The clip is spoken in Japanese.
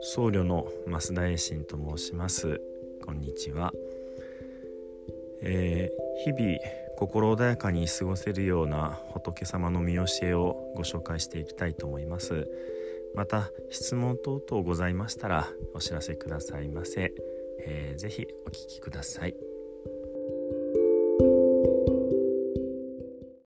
僧侶の増田栄進と申します。こんにちは、えー、日々心穏やかに過ごせるような仏様の見教えをご紹介していきたいと思います。また質問等々ございましたらお知らせくださいませ、えー、ぜひお聞きください。